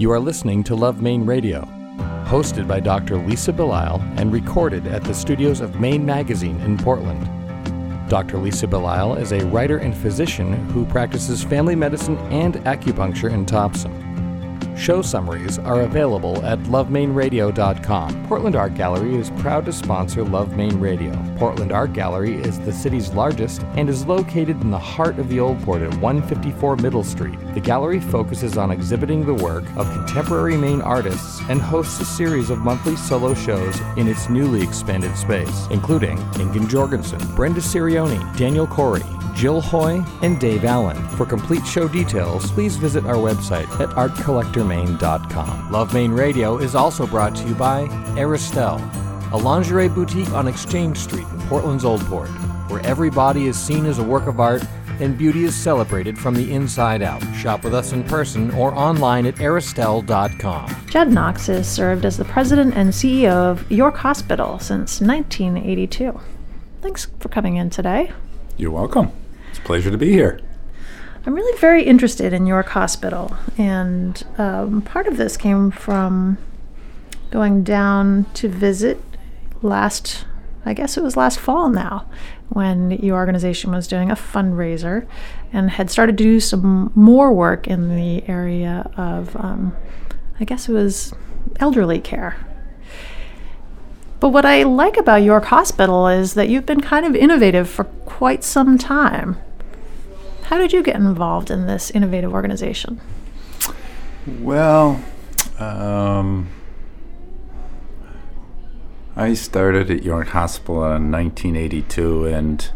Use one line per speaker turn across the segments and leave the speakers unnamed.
You are listening to Love Maine Radio, hosted by Dr. Lisa Belisle and recorded at the studios of Maine Magazine in Portland. Dr. Lisa Belisle is a writer and physician who practices family medicine and acupuncture in Topsham. Show summaries are available at lovemaineradio.com. Portland Art Gallery is proud to sponsor Love Maine Radio. Portland Art Gallery is the city's largest and is located in the heart of the Old Port at 154 Middle Street. The gallery focuses on exhibiting the work of contemporary Maine artists and hosts a series of monthly solo shows in its newly expanded space, including Ingun Jorgensen, Brenda Sirioni, Daniel Corey, Jill Hoy, and Dave Allen. For complete show details, please visit our website at artcollectormaine.com. Love Maine Radio is also brought to you by Aristelle, a lingerie boutique on Exchange Street in Portland's Old Port, where every body is seen as a work of art and beauty is celebrated from the inside out. Shop with us in person or online at aristelle.com.
Jud Knox has served as the president and CEO of York Hospital since 1982. Thanks for coming in today.
You're welcome. A pleasure to be here.
I'm really very interested in York Hospital, and um, part of this came from going down to visit last, I guess it was last fall now, when your organization was doing a fundraiser and had started to do some more work in the area of, um, I guess it was elderly care. But what I like about York Hospital is that you've been kind of innovative for quite some time. How did you get involved in this innovative organization?
Well, um, I started at York Hospital in 1982, and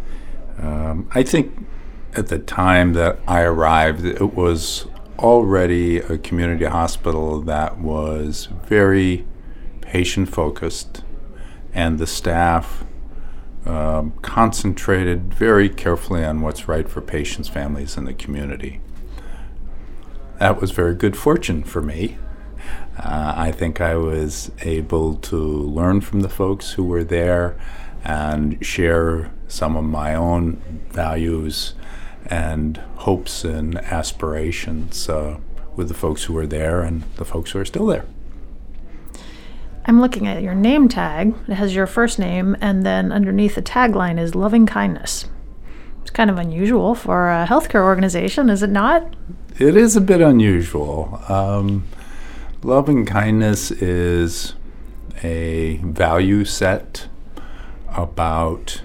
um, I think at the time that I arrived, it was already a community hospital that was very patient focused, and the staff um, concentrated very carefully on what's right for patients, families, and the community. That was very good fortune for me. Uh, I think I was able to learn from the folks who were there and share some of my own values and hopes and aspirations uh, with the folks who were there and the folks who are still there.
I'm looking at your name tag. It has your first name, and then underneath the tagline is loving kindness. It's kind of unusual for a healthcare organization, is it not?
It is a bit unusual. Um, loving kindness is a value set about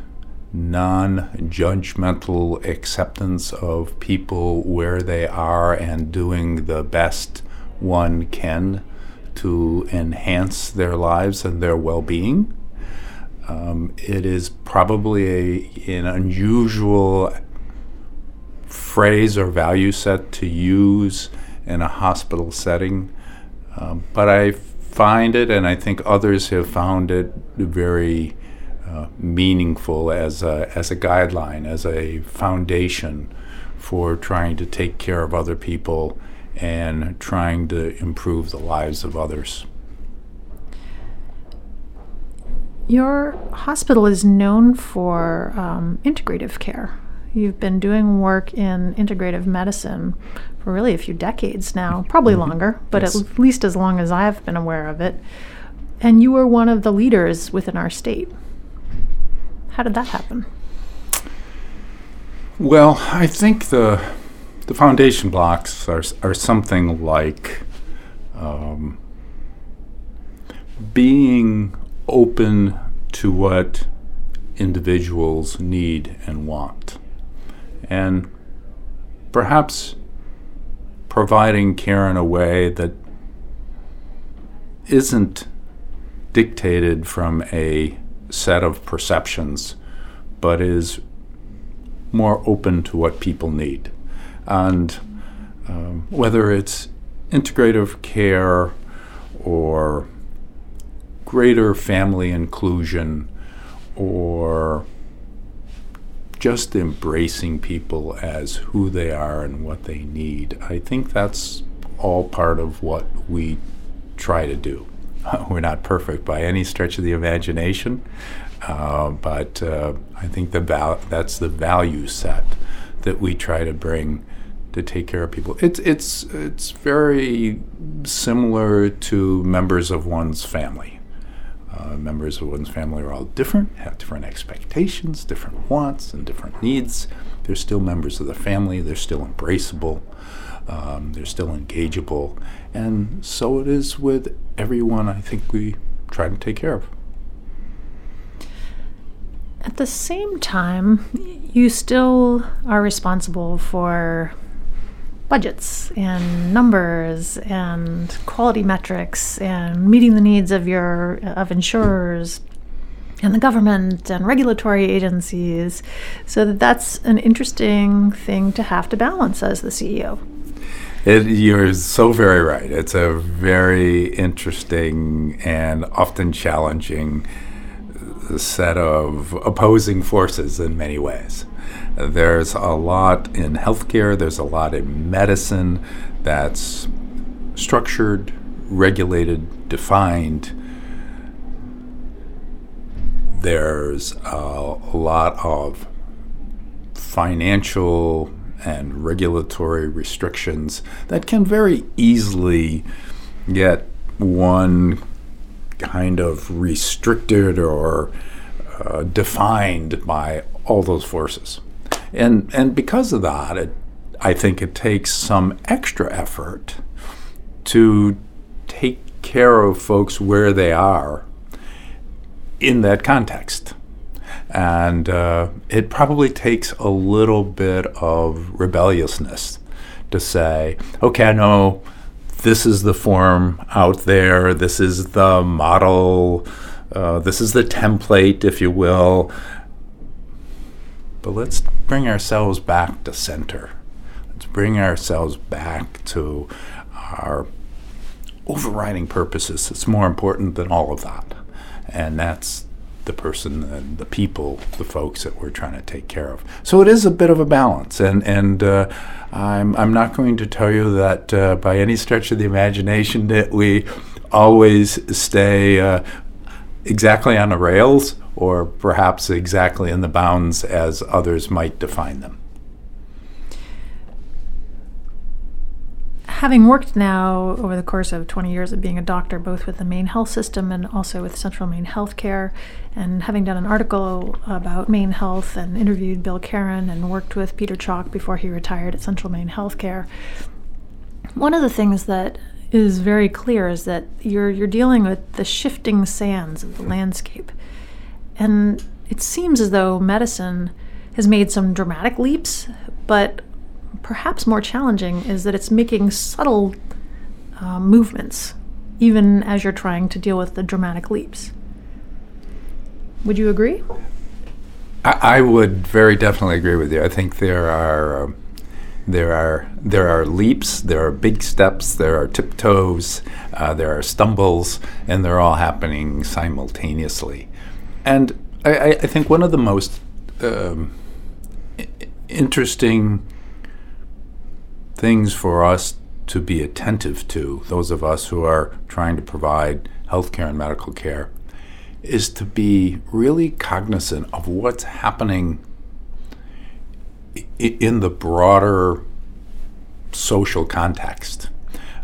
non judgmental acceptance of people where they are and doing the best one can to enhance their lives and their well being. Um, it is probably a, an unusual phrase or value set to use in a hospital setting, um, but I find it, and I think others have found it very uh, meaningful as a, as a guideline, as a foundation for trying to take care of other people and trying to improve the lives of others.
Your hospital is known for um, integrative care. You've been doing work in integrative medicine for really a few decades now, probably mm-hmm. longer, but yes. at least as long as I've been aware of it. And you were one of the leaders within our state. How did that happen?
Well, I think the the foundation blocks are, are something like um, being open to what individuals need and want, and perhaps providing care in a way that isn't dictated from a set of perceptions, but is more open to what people need and um, whether it's integrative care or greater family inclusion or just embracing people as who they are and what they need. I think that's all part of what we try to do. We're not perfect by any stretch of the imagination, uh, but uh, I think the val- that's the value set that we try to bring to take care of people. It's it's it's very similar to members of one's family. Uh, members of one's family are all different, have different expectations, different wants, and different needs. They're still members of the family. They're still embraceable. Um, they're still engageable, and so it is with everyone. I think we try to take care of.
At the same time, you still are responsible for budgets and numbers and quality metrics and meeting the needs of your of insurers and the government and regulatory agencies so that that's an interesting thing to have to balance as the CEO.
It, you're so very right. It's a very interesting and often challenging set of opposing forces in many ways. There's a lot in healthcare, there's a lot in medicine that's structured, regulated, defined. There's a lot of financial and regulatory restrictions that can very easily get one kind of restricted or uh, defined by all those forces. And, and because of that, it, I think it takes some extra effort to take care of folks where they are in that context. And uh, it probably takes a little bit of rebelliousness to say, okay, I know this is the form out there, this is the model, uh, this is the template, if you will. But let's bring ourselves back to center. Let's bring ourselves back to our overriding purposes. It's more important than all of that. And that's the person and the people, the folks that we're trying to take care of. So it is a bit of a balance, and and uh, I'm I'm not going to tell you that uh, by any stretch of the imagination that we always stay uh, exactly on the rails, or perhaps exactly in the bounds as others might define them.
having worked now over the course of 20 years of being a doctor, both with the Maine health system and also with Central Maine Healthcare, and having done an article about Maine Health and interviewed Bill Caron and worked with Peter Chalke before he retired at Central Maine Healthcare, one of the things that is very clear is that you're you're dealing with the shifting sands of the landscape, and it seems as though medicine has made some dramatic leaps, but perhaps more challenging is that it's making subtle uh, movements, even as you're trying to deal with the dramatic leaps. Would you agree?
I, would very definitely agree with you. I think there are. Um, there are there are leaps, there are big steps, there are tiptoes, uh, there are stumbles, and they're all happening simultaneously. And I, I think one of the most um, interesting things for us to be attentive to, those of us who are trying to provide healthcare and medical care, is to be really cognizant of what's happening in the broader social context.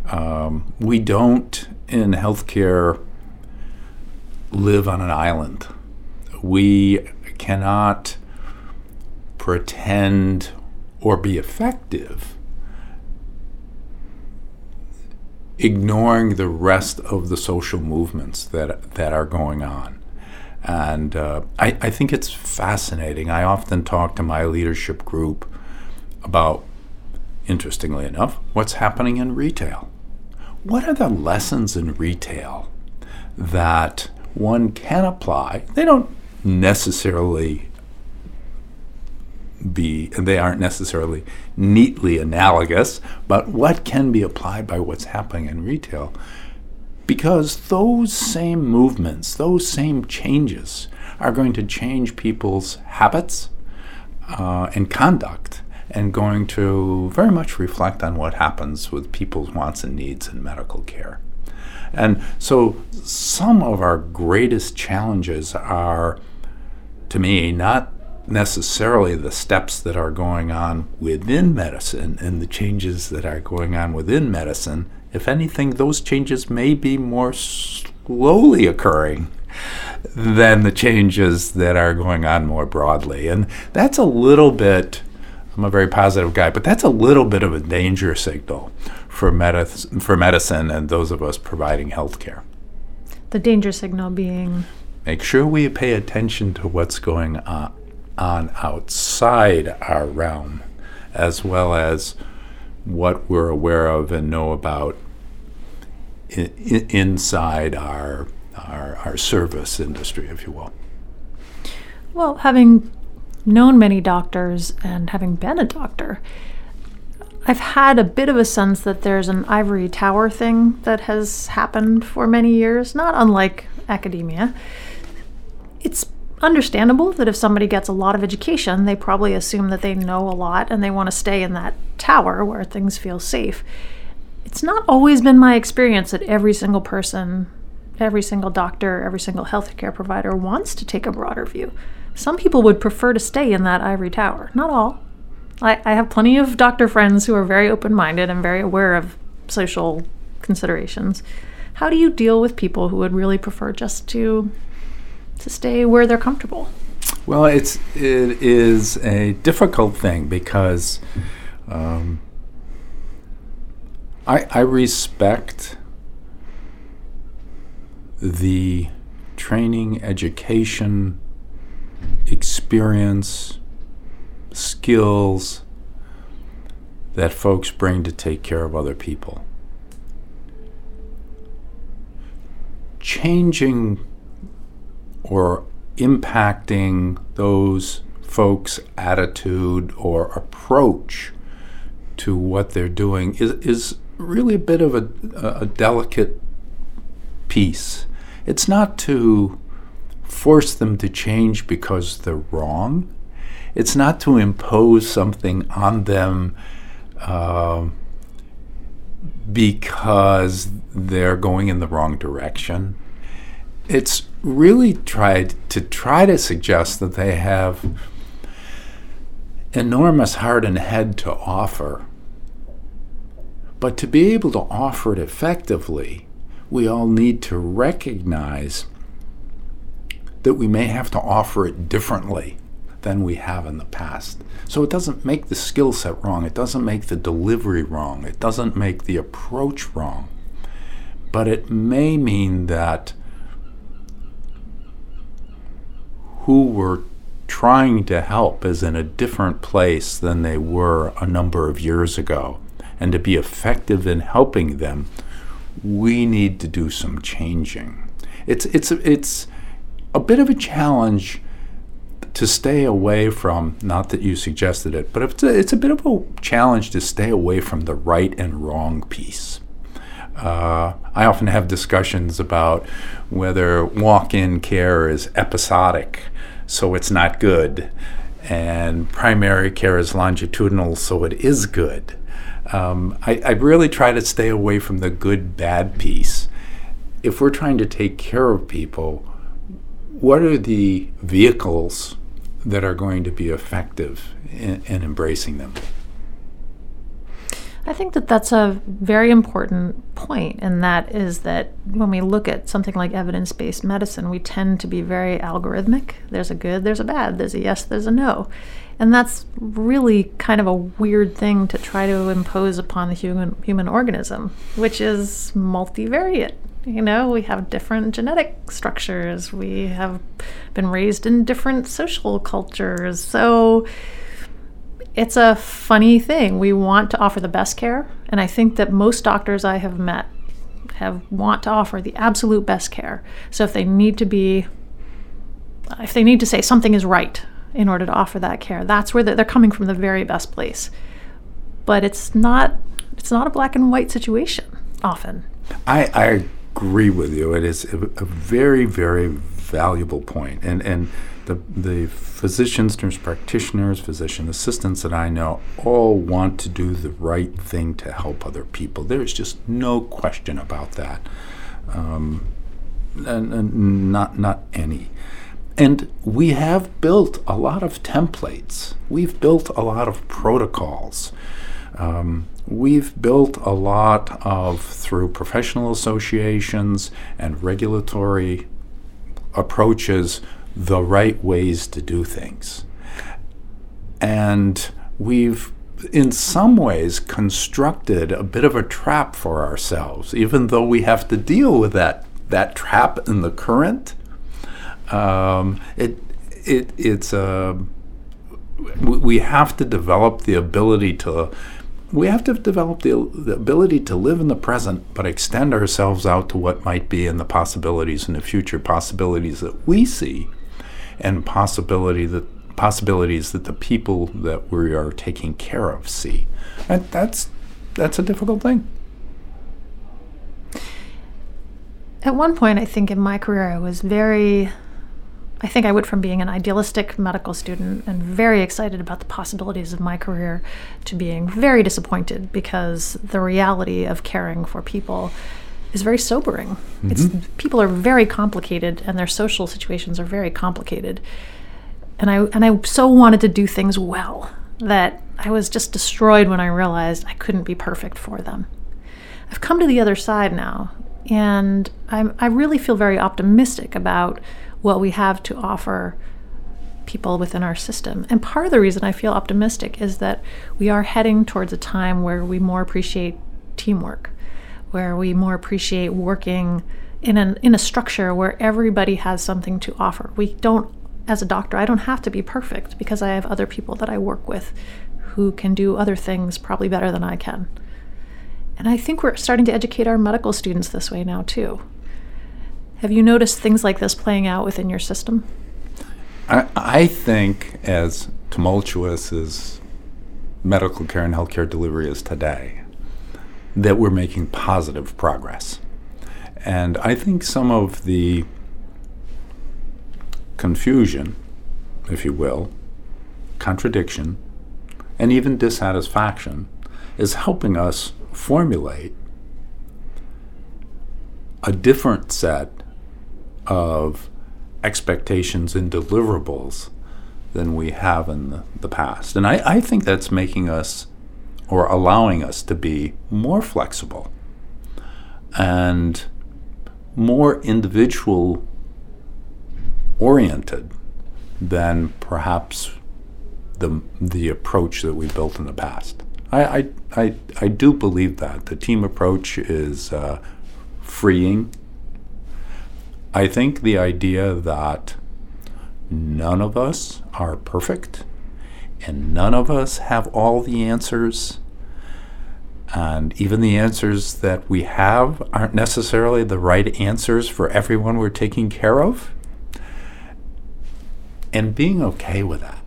Um, we don't in healthcare live on an island. We cannot pretend or be effective ignoring the rest of the social movements that that are going on. And uh, I, I think it's fascinating. I often talk to my leadership group about, interestingly enough, what's happening in retail. What are the lessons in retail that one can apply? They don't necessarily be, they aren't necessarily neatly analogous, but what can be applied by what's happening in retail? Because those same movements, those same changes, are going to change people's habits uh, and conduct and going to very much reflect on what happens with people's wants and needs in medical care. And so some of our greatest challenges are, to me, not necessarily the steps that are going on within medicine and the changes that are going on within medicine. If anything, those changes may be more slowly occurring than the changes that are going on more broadly. And that's a little bit, I'm a very positive guy, but that's a little bit of a danger signal for, medicine, for medicine and those of us providing health care.
The danger signal being?
Make sure we pay attention to what's going on, on outside our realm, as well as what we're aware of and know about in, inside our, our, our service industry, if you will.
Well, having known many doctors and having been a doctor, I've had a bit of a sense that there's an ivory tower thing that has happened for many years, not unlike academia. It's understandable that if somebody gets a lot of education, they probably assume that they know a lot and they want to stay in that tower where things feel safe. It's not always been my experience that every single person, every single doctor, every single healthcare provider wants to take a broader view. Some people would prefer to stay in that ivory tower. Not all, I, I have plenty of doctor friends who are very open minded and very aware of social considerations. How do you deal with people who would really prefer just to to stay where they're comfortable?
Well, it's it is a difficult thing because um, I I respect the training, education, experience skills that folks bring to take care of other people. Changing or impacting those folks' attitude or approach to what they're doing is, is really a bit of a, a delicate piece. It's not to force them to change because they're wrong. It's not to impose something on them uh, because they're going in the wrong direction. It's really tried to try to suggest that they have enormous heart and head to offer. But to be able to offer it effectively, we all need to recognize that we may have to offer it differently than we have in the past. So it doesn't make the skill set wrong, it doesn't make the delivery wrong, it doesn't make the approach wrong. But it may mean that who we're trying to help is in a different place than they were a number of years ago. And to be effective in helping them, we need to do some changing. It's, it's, it's a bit of a challenge to stay away from, not that you suggested it, but it's a, it's a bit of a challenge to stay away from the right and wrong piece. Uh, I often have discussions about whether walk in care is episodic, so it's not good, and primary care is longitudinal, so it is good. Um, I, I really try to stay away from the good bad piece. If we're trying to take care of people, what are the vehicles that are going to be effective in, in embracing them.
I think that that's a very important point, and that is that when we look at something like evidence based medicine, we tend to be very algorithmic. There's a good, there's a bad, there's a yes, there's a no. And that's really kind of a weird thing to try to impose upon the human, human organism, which is multivariate. You know, we have different genetic structures, we have been raised in different social cultures. So it's a funny thing. We want to offer the best care, and I think that most doctors I have met have want to offer the absolute best care. So if they need to be if they need to say something is right in order to offer that care, that's where they're coming from the very best place. But it's not it's not a black and white situation often.
I, I agree with you. It is a, a very, very valuable point. And, and the, the physicians, nurse practitioners, physician assistants that I know all want to do the right thing to help other people. There's just no question about that. Um, and, and not, not any. and we have built a lot of templates. We've built a lot of protocols. Um, we've built a lot of, through professional associations and regulatory approaches, the right ways to do things. And we've, in some ways, constructed a bit of a trap for ourselves, even though we have to deal with that, that trap in the current um, it it it's a uh, we have to develop the ability to we have to develop the, the, ability to live in the present but extend ourselves out to what might be in the possibilities in the future possibilities that we see and possibility that possibilities that the people that we are taking care of see. And that's that's a difficult thing.
At one point i think in my career i was very I think I went from being an idealistic medical student and very excited about the possibilities of my career to being very disappointed because the reality of caring for people is very sobering. Mm-hmm. It's people are very complicated and their social situations are very complicated. And I and I so wanted to do things well that I was just destroyed when I realized I couldn't be perfect for them. I've come to the other side now and I'm, I really feel very optimistic about what we have to offer people within our system. And part of the reason I feel optimistic is that we are heading towards a time where we more appreciate teamwork, where we more appreciate working in an in a structure where everybody has something to offer. We don't as a doctor, I don't have to be perfect because I have other people that I work with who can do other things probably better than I can. And I think we're starting to educate our medical students this way now too. Have you noticed things like this playing out within your system?
I, I think, as tumultuous as medical care and healthcare delivery is today, that we're making positive progress. And I think some of the confusion, if you will, contradiction, and even dissatisfaction is helping us formulate a different set of expectations and deliverables than we have in the, the past. And I, I think that's making us or allowing us to be more flexible and more individual oriented than perhaps the, the approach that we built in the past. I, I, I, I do believe that. The team approach is uh, freeing I think the idea that none of us are perfect and none of us have all the answers, and even the answers that we have aren't necessarily the right answers for everyone we're taking care of, and being okay with that.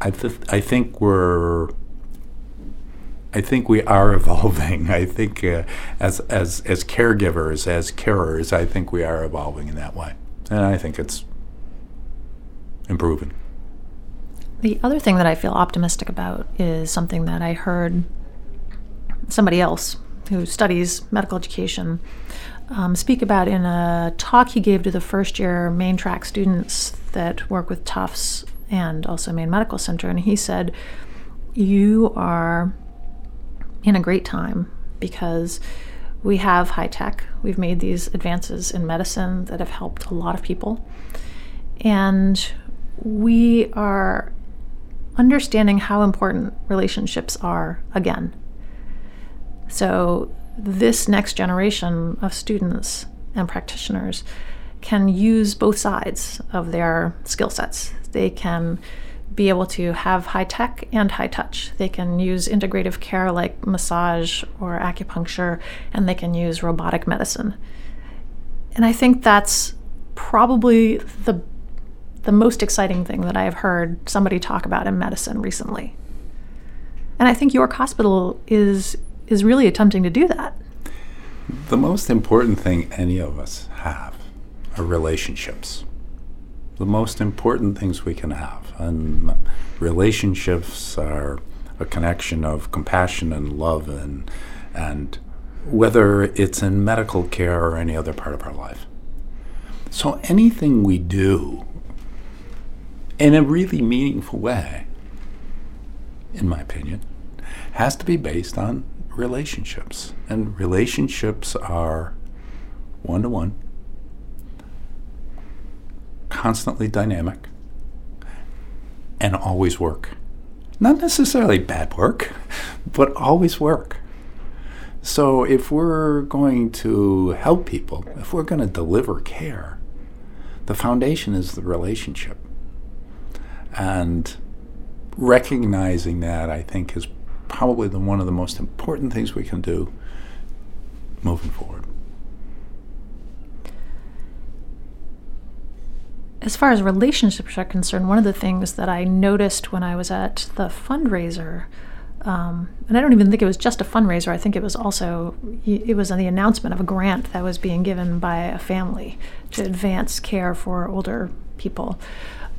I, th- I think we're I think we are evolving. I think uh, as as as caregivers, as carers, I think we are evolving in that way, and I think it's improving.
The other thing that I feel optimistic about is something that I heard somebody else who studies medical education um, speak about in a talk he gave to the first year Maine Track students that work with Tufts and also Maine Medical Center, and he said, "You are." in a great time because we have high tech. We've made these advances in medicine that have helped a lot of people. And we are understanding how important relationships are again. So, this next generation of students and practitioners can use both sides of their skill sets. They can be able to have high tech and high touch. They can use integrative care like massage or acupuncture, and they can use robotic medicine. And I think that's probably the the most exciting thing that I have heard somebody talk about in medicine recently. And I think York Hospital is is really attempting to do that.
The most important thing any of us have are relationships the most important things we can have. And relationships are a connection of compassion and love, and, and whether it's in medical care or any other part of our life. So anything we do in a really meaningful way, in my opinion, has to be based on relationships. And relationships are one to one, constantly dynamic, and always work. Not necessarily bad work, but always work. So if we're going to help people, if we're going to deliver care, the foundation is the relationship. And recognizing that, I think, is probably the, one of the most important things we can do moving forward.
As far as relationships are concerned, one of the things that I noticed when I was at the fundraiser, um, and I don't even think it was just a fundraiser. I think it was also it was the announcement of a grant that was being given by a family to advance care for older people.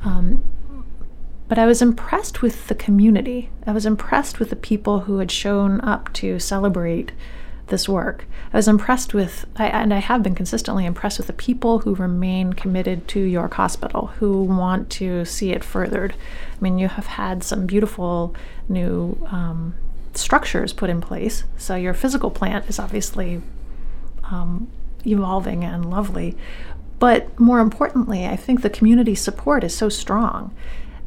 Um, but I was impressed with the community. I was impressed with the people who had shown up to celebrate this work. I was impressed with, I, and I have been consistently impressed with the people who remain committed to York Hospital, who want to see it furthered. I mean, you have had some beautiful new um, structures put in place. So your physical plant is obviously um, evolving and lovely. But more importantly, I think the community support is so strong.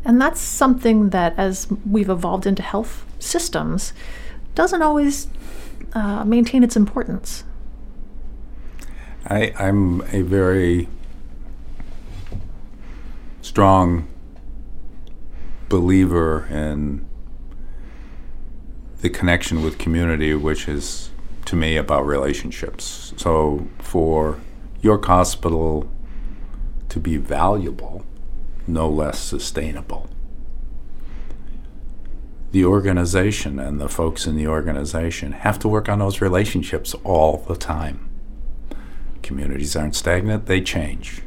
And that's something that, as we've evolved into health systems, doesn't always uh, maintain its importance.
I, I'm a very strong believer in the connection with community, which is to me about relationships. So for York Hospital to be valuable, no less sustainable, the organization and the folks in the organization have to work on those relationships all the time. Communities aren't stagnant, they change.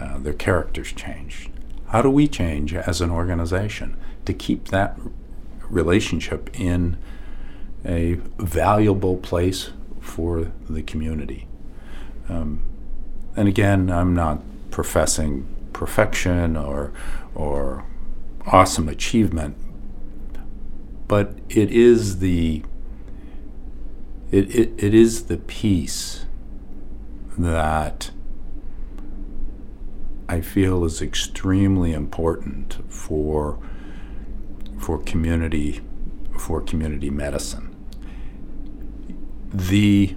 Uh, their characters change. How do we change as an organization to keep that relationship in a valuable place for the community? Um, and again, I'm not professing perfection or, or awesome achievement, but it is the it, it, it is the peace that I feel is extremely important for for community for community medicine. The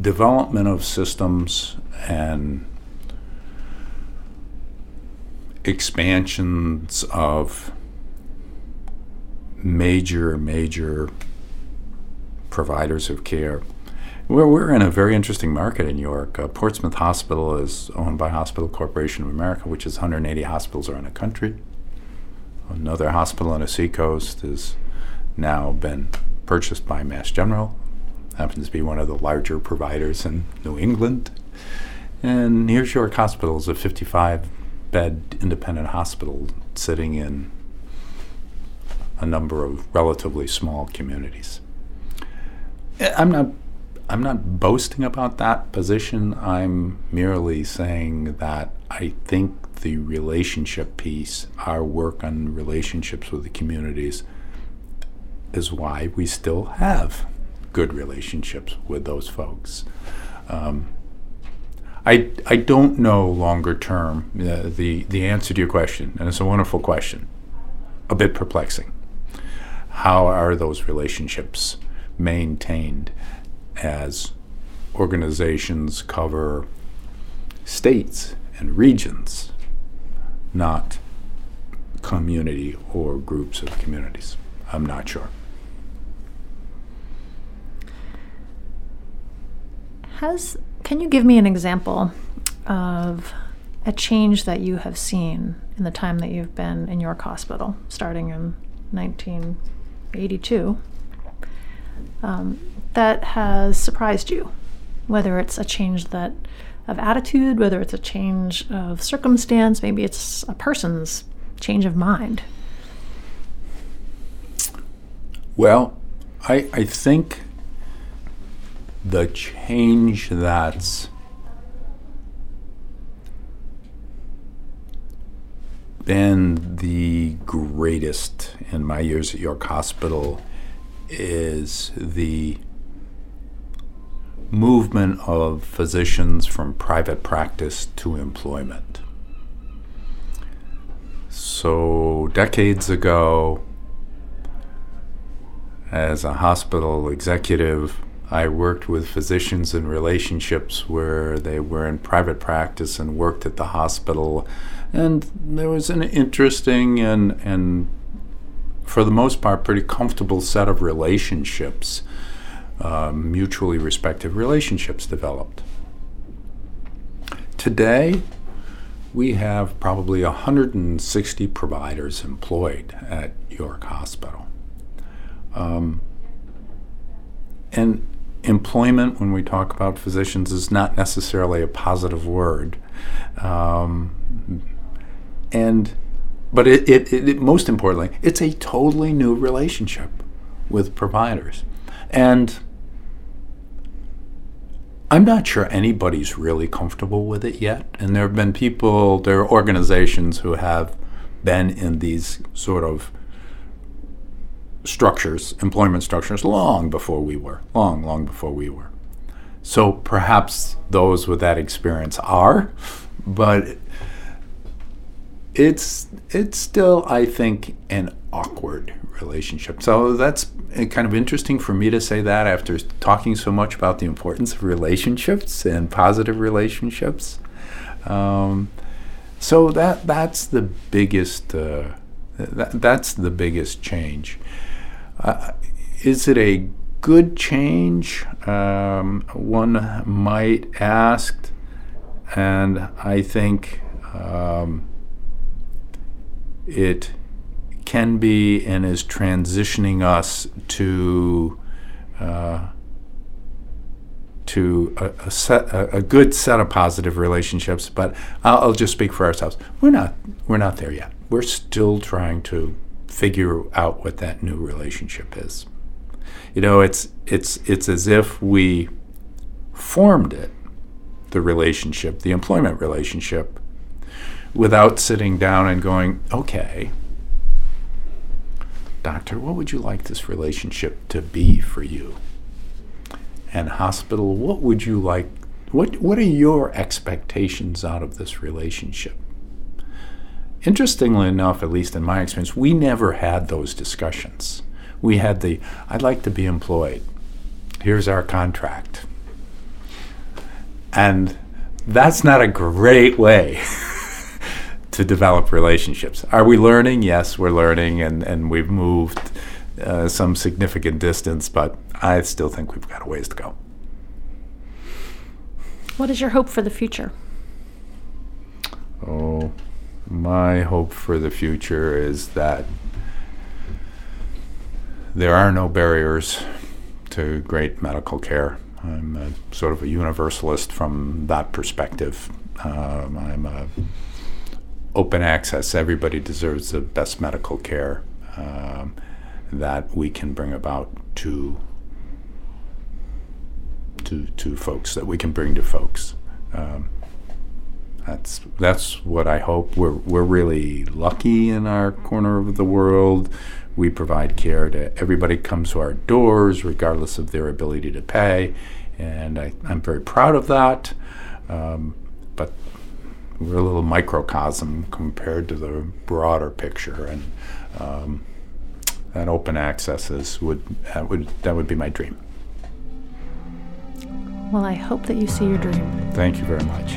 development of systems and expansions of major, major providers of care. We're, we're in a very interesting market in New York. Uh, Portsmouth Hospital is owned by Hospital Corporation of America, which is 180 hospitals around the country. Another hospital on the seacoast has now been purchased by Mass General. Happens to be one of the larger providers in New England. And here's York Hospital is a 55 bed independent hospital sitting in a number of relatively small communities. I'm not I'm not boasting about that position. I'm merely saying that I think the relationship piece, our work on relationships with the communities, is why we still have good relationships with those folks. Um, I, I don't know longer term uh, the, the answer to your question, and it's a wonderful question, a bit perplexing how are those relationships maintained as organizations cover states and regions, not community or groups of communities? I'm not sure.
Has can you give me an example of a change that you have seen in the time that you've been in York Hospital, starting in 1982, um, that has surprised you, whether it's a change that of attitude, whether it's a change of circumstance, maybe it's a person's change of mind.
Well, I, I think the change that's been the greatest in my years at York Hospital is the movement of physicians from private practice to employment. So, decades ago, as a hospital executive, I worked with physicians in relationships where they were in private practice and worked at the hospital. And there was an interesting and, and for the most part, pretty comfortable set of relationships, uh, mutually respective relationships developed. Today, we have probably 160 providers employed at York Hospital. Um, and employment, when we talk about physicians, is not necessarily a positive word. Um, and but it, it, it, most importantly, it's a totally new relationship with providers. And I'm not sure anybody's really comfortable with it yet. And there have been people, there are organizations who have been in these sort of structures, employment structures, long before we were, long, long before we were. So perhaps those with that experience are, but it's it's still, I think, an awkward relationship. So that's kind of interesting for me to say that after talking so much about the importance of relationships and positive relationships. Um, so that that's the biggest uh, that, that's the biggest change. Uh, is it a good change? Um, one might ask, and I think um, it can be and is transitioning us to uh, to a, a, set a, a, good set of positive relationships. But I'll, I'll just speak for ourselves. We're not we're not there yet. We're still trying to figure out what that new relationship is. You know, it's it's it's as if we formed it, the relationship, the employment relationship, without sitting down and going, okay, doctor, what would you like this relationship to be for you? And hospital, what would you like? What what are your expectations out of this relationship? Interestingly enough, at least in my experience, we never had those discussions. We had the, I'd like to be employed. Here's our contract. And that's not a great way to develop relationships. Are we learning? Yes, we're learning, and, and we've moved uh, some significant distance, but I still think we've got a ways to go.
What is your hope for the future?
Oh, my hope for the future is that there are no barriers to great medical care. I'm a, sort of a universalist from that perspective. Um, I'm a open access. Everybody deserves the best medical care um, that we can bring about to to to folks that we can bring to folks. Um, that's that's what I hope. We're we're really lucky in our corner of the world. We provide care to everybody comes to our doors, regardless of their ability to pay, and I, am very proud of that. Um, but we're a little microcosm compared to the broader picture, and um, that open access is would that would that would be my dream.
Well, I hope that you see your dream.
Thank you very much.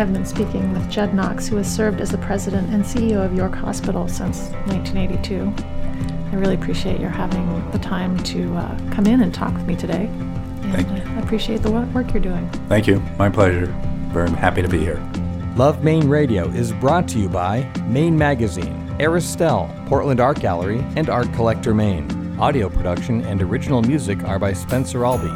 I've been speaking with Jud Knox, who has served as the president and CEO of York Hospital since 1982. I really appreciate your having the time to uh, come in and talk with me today. And I appreciate the work you're doing.
Thank you. My pleasure. Very happy to be here.
Love Maine Radio is brought to you by Maine Magazine, Aristelle, Portland Art Gallery, and Art Collector Maine. Audio production and original music are by Spencer Albee.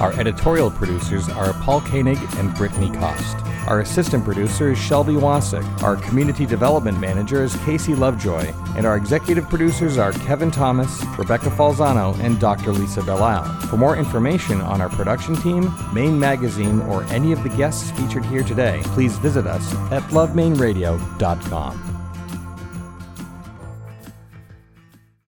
Our editorial producers are Paul Koenig and Brittany Cost. Our assistant producer is Shelby Wasick. Our community development manager is Casey Lovejoy. And our executive producers are Kevin Thomas, Rebecca Falzano, and Dr. Lisa Belisle. For more information on our production team, Maine Magazine, or any of the guests featured here today, please visit us at lovemaineradio.com.